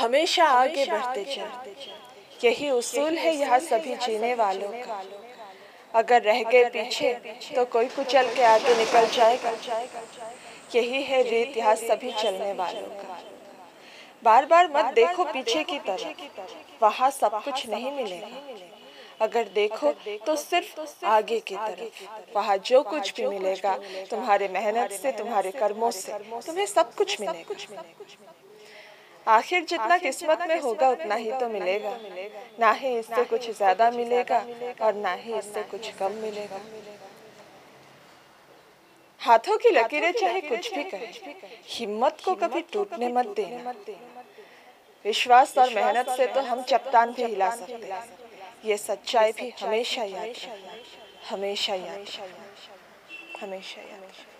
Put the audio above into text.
हमेशा आगे बढ़ते चल। यही उसूल है यहाँ सभी जीने वालों का। अगर रह गए पीछे तो कोई कुचल के आगे निकल जाएगा। यही है रीत यहाँ सभी चलने वालों का। बार बार मत देखो पीछे की तरफ़। वहाँ सब कुछ नहीं मिलेगा। अगर देखो तो सिर्फ़ आगे की तरफ़। वहाँ जो कुछ भी मिलेगा तुम्हारे मेहनत से तुम्हारे कर्मों से तुम्हें सब कुछ मिलेगा। आखिर जितना किस्मत में होगा उतना ही तो मिलेगा। ना ही इससे कुछ ज़्यादा मिलेगा और ना ही इससे कुछ कम मिलेगा। हाथों की लकीरें चाहे कुछ भी कहे हिम्मत को कभी टूटने मत देना। विश्वास और मेहनत से तो हम चट्टान भी हिला सकते हैं। ये सच्चाई भी हमेशा याद हमेशा याद हमेशा याद